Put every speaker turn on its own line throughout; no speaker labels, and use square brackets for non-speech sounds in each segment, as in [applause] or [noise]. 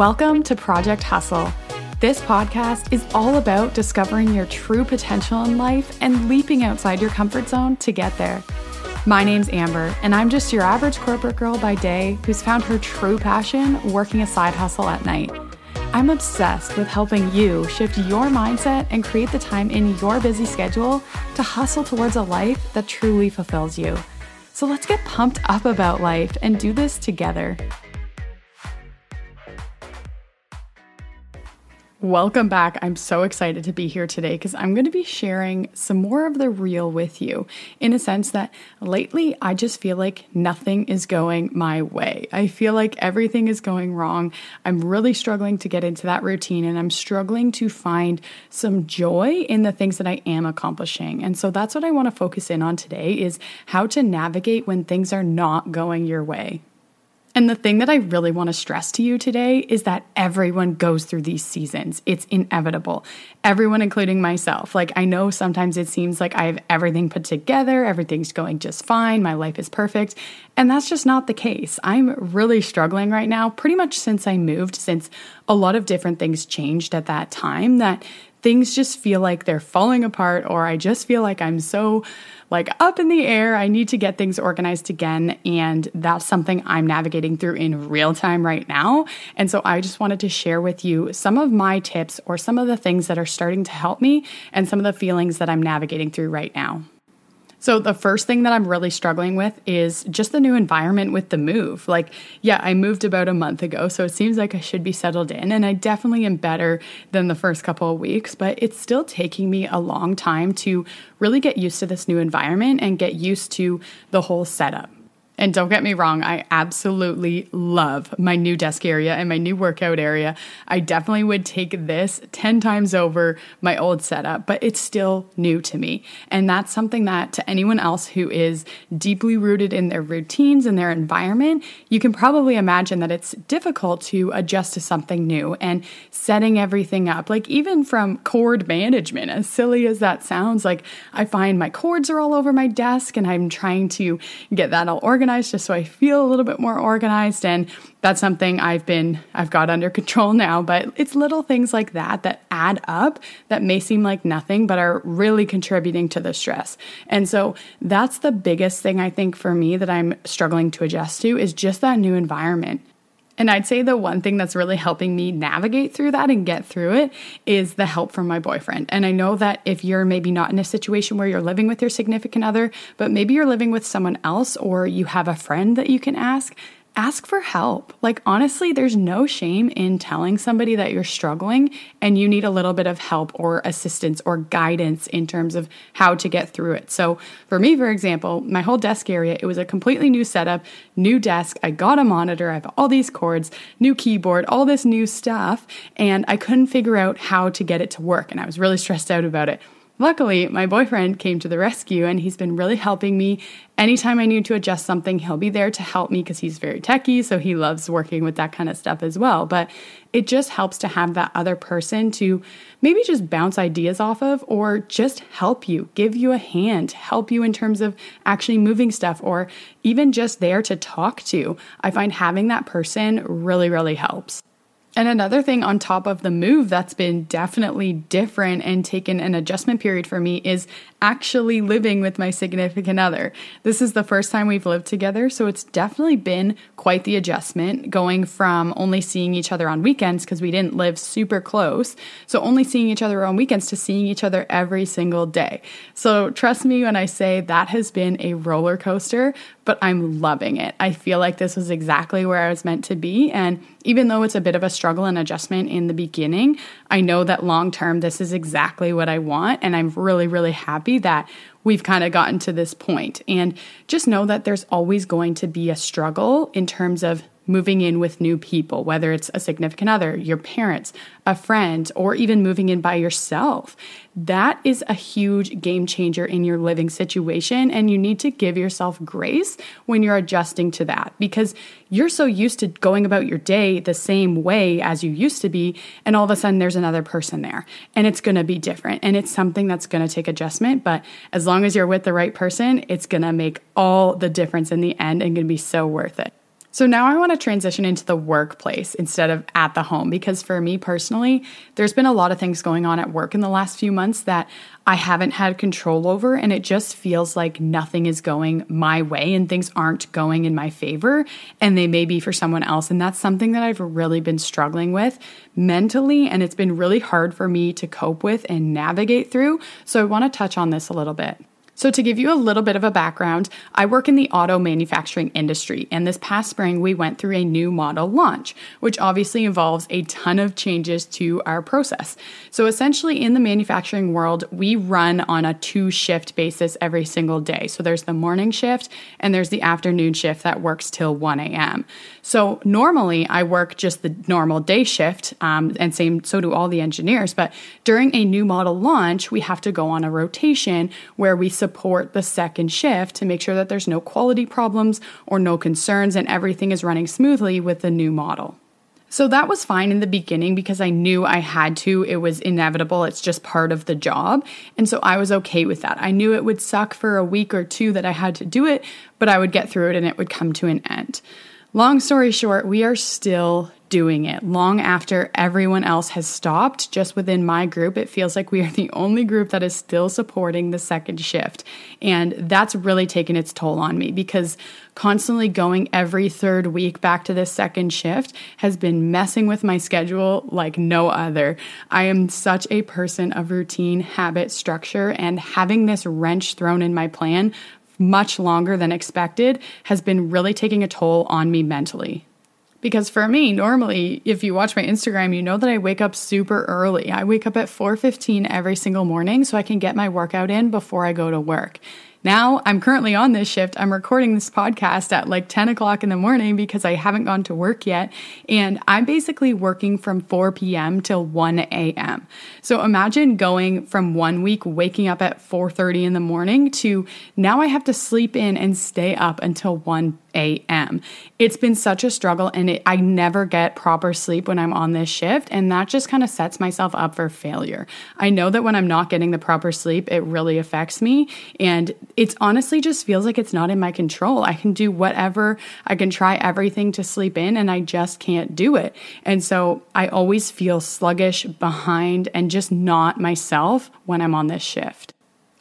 Welcome to Project Hustle. This podcast is all about discovering your true potential in life and leaping outside your comfort zone to get there. My name's Amber, and I'm just your average corporate girl by day who's found her true passion working a side hustle at night. I'm obsessed with helping you shift your mindset and create the time in your busy schedule to hustle towards a life that truly fulfills you. So let's get pumped up about life and do this together. Welcome back. I'm so excited to be here today because I'm going to be sharing some more of the real with you in a sense that lately I just feel like nothing is going my way. I feel like everything is going wrong. I'm really struggling to get into that routine and I'm struggling to find some joy in the things that I am accomplishing. And so that's what I want to focus in on today is how to navigate when things are not going your way. And the thing that I really want to stress to you today is that everyone goes through these seasons. It's inevitable. Everyone, including myself. Like, I know sometimes it seems like I have everything put together, everything's going just fine, my life is perfect. And that's just not the case. I'm really struggling right now, pretty much since I moved, since a lot of different things changed at that time, that things just feel like they're falling apart, or I just feel like I'm so like up in the air. I need to get things organized again. And that's something I'm navigating through in real time right now. And so I just wanted to share with you some of my tips or some of the things that are starting to help me and some of the feelings that I'm navigating through right now. So, the first thing that I'm really struggling with is just the new environment with the move. Like, yeah, I moved about a month ago, so it seems like I should be settled in, and I definitely am better than the first couple of weeks, but it's still taking me a long time to really get used to this new environment and get used to the whole setup. And don't get me wrong, I absolutely love my new desk area and my new workout area. I definitely would take this 10 times over my old setup, but it's still new to me. And that's something that to anyone else who is deeply rooted in their routines and their environment, you can probably imagine that it's difficult to adjust to something new and setting everything up. Like even from cord management, as silly as that sounds, like I find my cords are all over my desk and I'm trying to get that all organized organized just so I feel a little bit more organized. And that's something I've been, I've got under [laughs] control now. But it's little things like that that add up that may seem like nothing, but are really contributing to the stress. And so that's the biggest thing I think for me that I'm struggling to adjust to is just that new environment. And I'd say the one thing that's really helping me navigate through that and get through it is the help from my boyfriend. And I know that if you're maybe not in a situation where you're living with your significant other, but maybe you're living with someone else or you have a friend that you can ask, ask for help. Like, honestly, there's no shame in telling somebody that you're struggling and you need a little bit of help or assistance or guidance in terms of how to get through it. So, for me, for example, my whole desk area, it was a completely new setup, new desk. I got a monitor, I have all these cords, new keyboard, all this new stuff, and I couldn't figure out how to get it to work. And I was really stressed out about it. Luckily, my boyfriend came to the rescue and he's been really helping me. Anytime I need to adjust something, he'll be there to help me because he's very techy, so he loves working with that kind of stuff as well. But it just helps to have that other person to maybe just bounce ideas off of or just help you, give you a hand, help you in terms of actually moving stuff or even just there to talk to. I find having that person really, really helps. And another thing on top of the move that's been definitely different and taken an adjustment period for me is actually living with my significant other. This is the first time we've lived together, so it's definitely been quite the adjustment going from only seeing each other on weekends because we didn't live super close. So only seeing each other on weekends to seeing each other every single day. So trust me when I say that has been a roller coaster, but I'm loving it. I feel like this was exactly where I was meant to be and even though it's a bit of a struggle and adjustment in the beginning, I know that long term this is exactly what I want and I'm really really happy happy that we've kind of gotten to this point. And just know that there's always going to be a struggle in terms of moving in with new people, whether it's a significant other, your parents, a friend, or even moving in by yourself. That is a huge game changer in your living situation. And you need to give yourself grace when you're adjusting to that because you're so used to going about your day the same way as you used to be. And all of a sudden, there's another person there and it's going to be different. And it's something that's going to take adjustment. But as long as you're with the right person, it's going to make all the difference in the end and going to be so worth it. So now I want to transition into the workplace instead of at the home because for me personally, there's been a lot of things going on at work in the last few months that I haven't had control over, and it just feels like nothing is going my way and things aren't going in my favor, and they may be for someone else. And that's something that I've really been struggling with mentally, and it's been really hard for me to cope with and navigate through. So I want to touch on this a little bit. So, to give you a little bit of a background, I work in the auto manufacturing industry, and this past spring we went through a new model launch, which obviously involves a ton of changes to our process. So, essentially, in the manufacturing world, we run on a two shift basis every single day. So, there's the morning shift and there's the afternoon shift that works till 1 a.m. So, normally I work just the normal day shift, um, and same, so do all the engineers. But during a new model launch, we have to go on a rotation where we support the second shift to make sure that there's no quality problems or no concerns and everything is running smoothly with the new model. So that was fine in the beginning because I knew I had to. It was inevitable. It's just part of the job. And so I was okay with that. I knew it would suck for a week or two that I had to do it, but I would get through it and it would come to an end. Long story short, we are still doing it long after everyone else has stopped. Just within my group, it feels like we are the only group that is still supporting the second shift. And that's really taken its toll on me because constantly going every third week back to this second shift has been messing with my schedule like no other. I am such a person of routine, habit, structure, and having this wrench thrown in my plan much longer than expected has been really taking a toll on me mentally. Because for me, normally, if you watch my Instagram, you know that I wake up super early. I wake up at 4:15 every single morning so I can get my workout in before I go to work. Now I'm currently on this shift. I'm recording this podcast at like 10 o'clock in the morning because I haven't gone to work yet. And I'm basically working from 4 p.m. till 1 a.m. So imagine going from one week waking up at 4:30 in the morning to now I have to sleep in and stay up until 1 a.m. It's been such a struggle and it, I never get proper sleep when I'm on this shift and that just kind of sets myself up for failure. I know that when I'm not getting the proper sleep, it really affects me and it's honestly just feels like it's not in my control. I can do whatever, I can try everything to sleep in and I just can't do it. And so I always feel sluggish, behind and just not myself when I'm on this shift.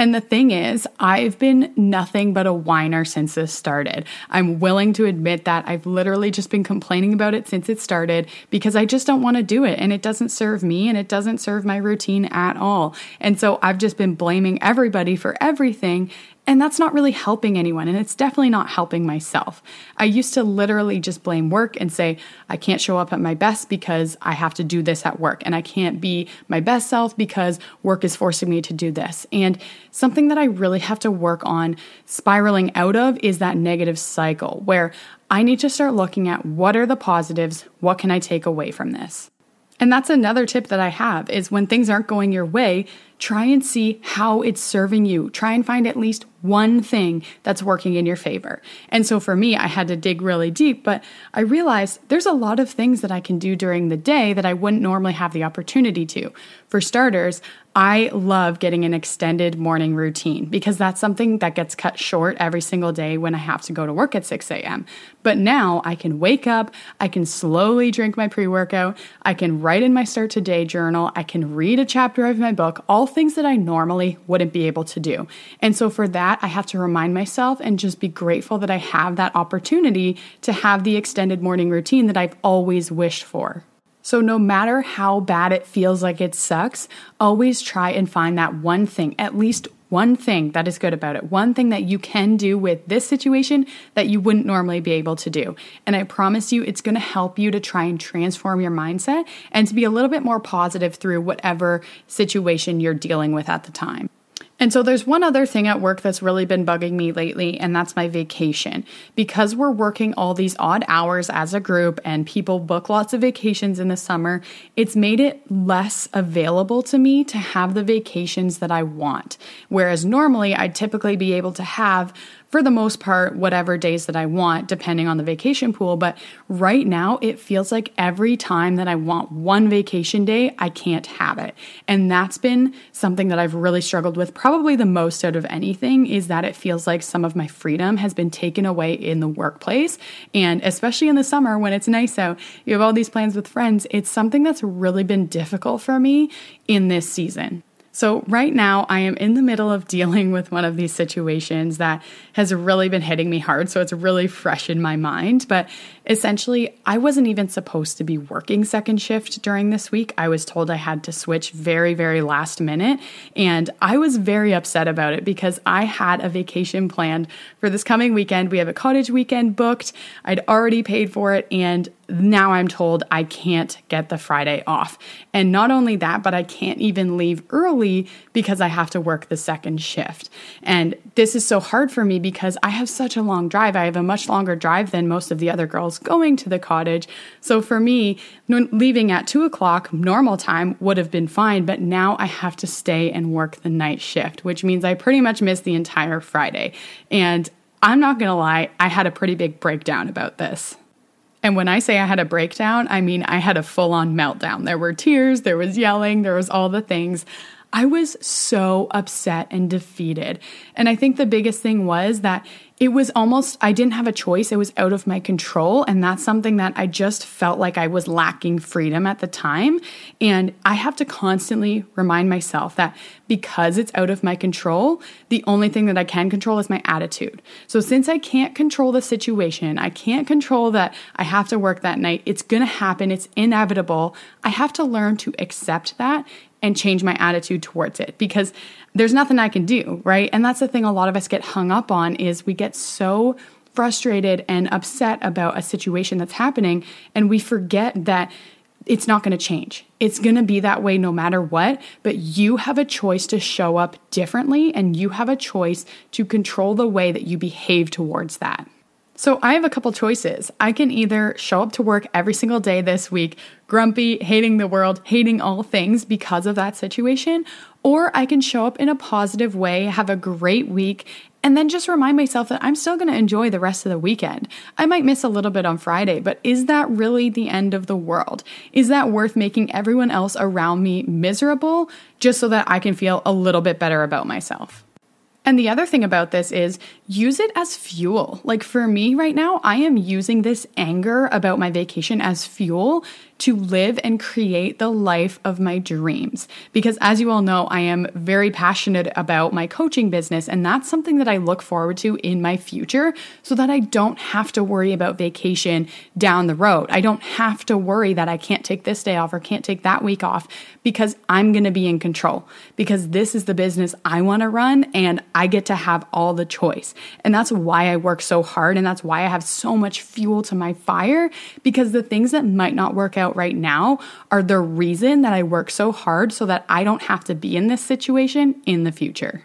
And the thing is, I've been nothing but a whiner since this started. I'm willing to admit that I've literally just been complaining about it since it started because I just don't want to do it and it doesn't serve me and it doesn't serve my routine at all. And so I've just been blaming everybody for everything and that's not really helping anyone, and it's definitely not helping myself. I used to literally just blame work and say, I can't show up at my best because I have to do this at work, and I can't be my best self because work is forcing me to do this. And something that I really have to work on spiraling out of is that negative cycle where I need to start looking at what are the positives, what can I take away from this? And that's another tip that I have is when things aren't going your way, try and see how it's serving you. Try and find at least one thing that's working in your favor. And so for me, I had to dig really deep, but I realized there's a lot of things that I can do during the day that I wouldn't normally have the opportunity to. For starters, I love getting an extended morning routine because that's something that gets cut short every single day when I have to go to work at 6 a.m. But now I can wake up, I can slowly drink my pre workout, I can write in my start to day journal, I can read a chapter of my book, all things that I normally wouldn't be able to do. And so for that, I have to remind myself and just be grateful that I have that opportunity to have the extended morning routine that I've always wished for. So, no matter how bad it feels like it sucks, always try and find that one thing, at least one thing that is good about it, one thing that you can do with this situation that you wouldn't normally be able to do. And I promise you, it's gonna help you to try and transform your mindset and to be a little bit more positive through whatever situation you're dealing with at the time. And so there's one other thing at work that's really been bugging me lately, and that's my vacation. Because we're working all these odd hours as a group and people book lots of vacations in the summer, it's made it less available to me to have the vacations that I want. Whereas normally I'd typically be able to have for the most part, whatever days that I want, depending on the vacation pool. But right now, it feels like every time that I want one vacation day, I can't have it. And that's been something that I've really struggled with, probably the most out of anything, is that it feels like some of my freedom has been taken away in the workplace. And especially in the summer when it's nice out, you have all these plans with friends, it's something that's really been difficult for me in this season. So, right now, I am in the middle of dealing with one of these situations that has really been hitting me hard. So, it's really fresh in my mind. But essentially, I wasn't even supposed to be working second shift during this week. I was told I had to switch very, very last minute. And I was very upset about it because I had a vacation planned for this coming weekend. We have a cottage weekend booked, I'd already paid for it. And now I'm told I can't get the Friday off. And not only that, but I can't even leave early because I have to work the second shift. And this is so hard for me because I have such a long drive. I have a much longer drive than most of the other girls going to the cottage. So for me, leaving at two o'clock normal time would have been fine, but now I have to stay and work the night shift, which means I pretty much miss the entire Friday. And I'm not gonna lie, I had a pretty big breakdown about this. And when I say I had a breakdown, I mean I had a full on meltdown. There were tears, there was yelling, there was all the things. I was so upset and defeated. And I think the biggest thing was that it was almost, I didn't have a choice. It was out of my control. And that's something that I just felt like I was lacking freedom at the time. And I have to constantly remind myself that because it's out of my control, the only thing that I can control is my attitude. So since I can't control the situation, I can't control that I have to work that night, it's gonna happen, it's inevitable. I have to learn to accept that and change my attitude towards it because there's nothing I can do, right? And that's the thing a lot of us get hung up on is we get so frustrated and upset about a situation that's happening and we forget that it's not going to change. It's going to be that way no matter what, but you have a choice to show up differently and you have a choice to control the way that you behave towards that. So I have a couple choices. I can either show up to work every single day this week, grumpy, hating the world, hating all things because of that situation, or I can show up in a positive way, have a great week, and then just remind myself that I'm still going to enjoy the rest of the weekend. I might miss a little bit on Friday, but is that really the end of the world? Is that worth making everyone else around me miserable just so that I can feel a little bit better about myself? And the other thing about this is use it as fuel. Like for me right now, I am using this anger about my vacation as fuel to live and create the life of my dreams. Because as you all know, I am very passionate about my coaching business, and that's something that I look forward to in my future so that I don't have to worry about vacation down the road. I don't have to worry that I can't take this day off or can't take that week off because I'm gonna be in control. Because this is the business I wanna run and I get to have all the choice. And that's why I work so hard and that's why I have so much fuel to my fire because the things that might not work out right now are the reason that I work so hard so that I don't have to be in this situation in the future.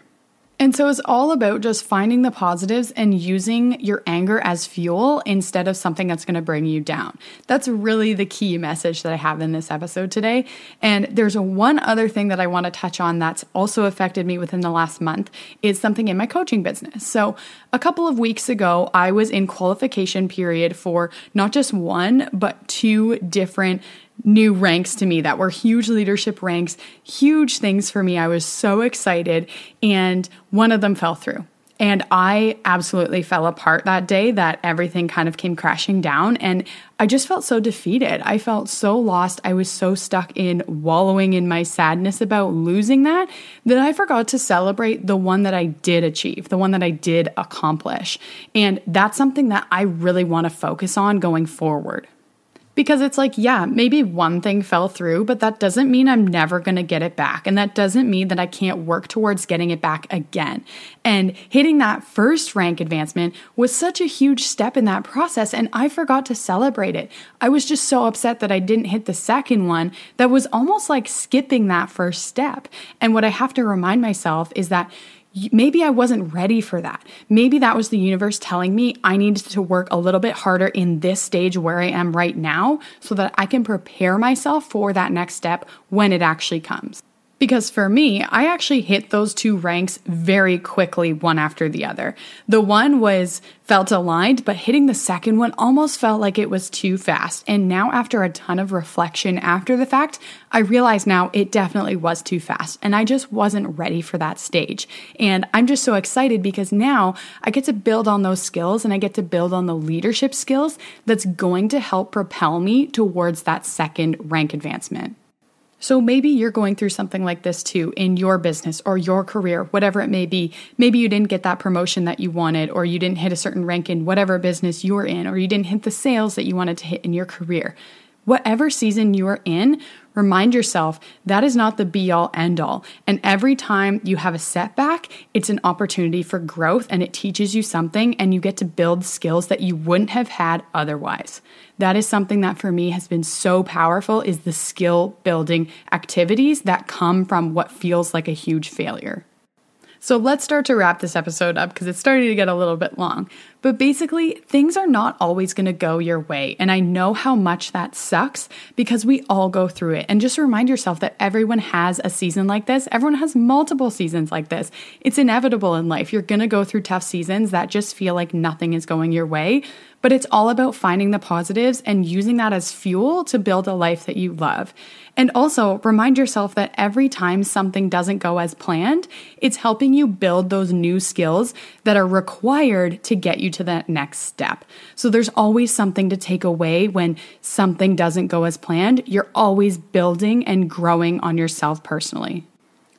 And so it's all about just finding the positives and using your anger as fuel instead of something that's going to bring you down. That's really the key message that I have in this episode today. And there's one other thing that I want to touch on that's also affected me within the last month is something in my coaching business. So a couple of weeks ago, I was in qualification period for not just one, but two different new ranks to me that were huge leadership ranks, huge things for me. I was so excited, and one of them fell through. And I absolutely fell apart that day, that everything kind of came crashing down. And I just felt so defeated. I felt so lost. I was so stuck in wallowing in my sadness about losing that that I forgot to celebrate the one that I did achieve, the one that I did accomplish. And that's something that I really want to focus on going forward. Because it's like, yeah, maybe one thing fell through, but that doesn't mean I'm never going to get it back. And that doesn't mean that I can't work towards getting it back again. And hitting that first rank advancement was such a huge step in that process, and I forgot to celebrate it. I was just so upset that I didn't hit the second one that was almost like skipping that first step. And what I have to remind myself is that maybe I wasn't ready for that. Maybe that was the universe telling me I needed to work a little bit harder in this stage where I am right now so that I can prepare myself for that next step when it actually comes. Because for me, I actually hit those two ranks very quickly, one after the other. The one was felt aligned, but hitting the second one almost felt like it was too fast. And now, after a ton of reflection after the fact, I realize now it definitely was too fast. And I just wasn't ready for that stage. And I'm just so excited because now I get to build on those skills and I get to build on the leadership skills that's going to help propel me towards that second rank advancement. So maybe you're going through something like this too in your business or your career, whatever it may be. Maybe you didn't get that promotion that you wanted, or you didn't hit a certain rank in whatever business you're in, or you didn't hit the sales that you wanted to hit in your career. Whatever season you're in, remind yourself that is not the be all end all. And every time you have a setback, it's an opportunity for growth and it teaches you something and you get to build skills that you wouldn't have had otherwise. That is something that for me has been so powerful is the skill building activities that come from what feels like a huge failure. So let's start to wrap this episode up because it's starting to get a little bit long. But basically, things are not always going to go your way. And I know how much that sucks because we all go through it. And just remind yourself that everyone has a season like this. Everyone has multiple seasons like this. It's inevitable in life. You're going to go through tough seasons that just feel like nothing is going your way. But it's all about finding the positives and using that as fuel to build a life that you love. And also remind yourself that every time something doesn't go as planned, it's helping you build those new skills that are required to get you to that next step. So there's always something to take away when something doesn't go as planned. You're always building and growing on yourself personally.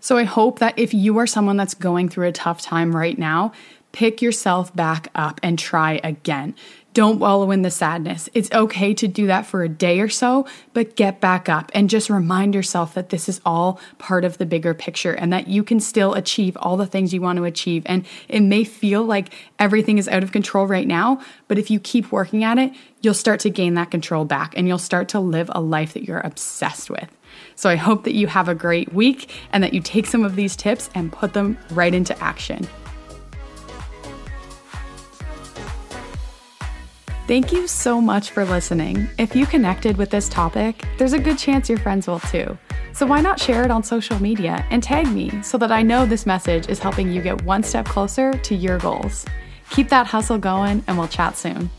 So I hope that if you are someone that's going through a tough time right now, pick yourself back up and try again. Don't wallow in the sadness. It's okay to do that for a day or so, but get back up and just remind yourself that this is all part of the bigger picture and that you can still achieve all the things you want to achieve. And it may feel like everything is out of control right now, but if you keep working at it, you'll start to gain that control back and you'll start to live a life that you're obsessed with. So I hope that you have a great week and that you take some of these tips and put them right into action. Thank you so much for listening. If you connected with this topic, there's a good chance your friends will too. So why not share it on social media and tag me so that I know this message is helping you get one step closer to your goals? Keep that hustle going, and we'll chat soon.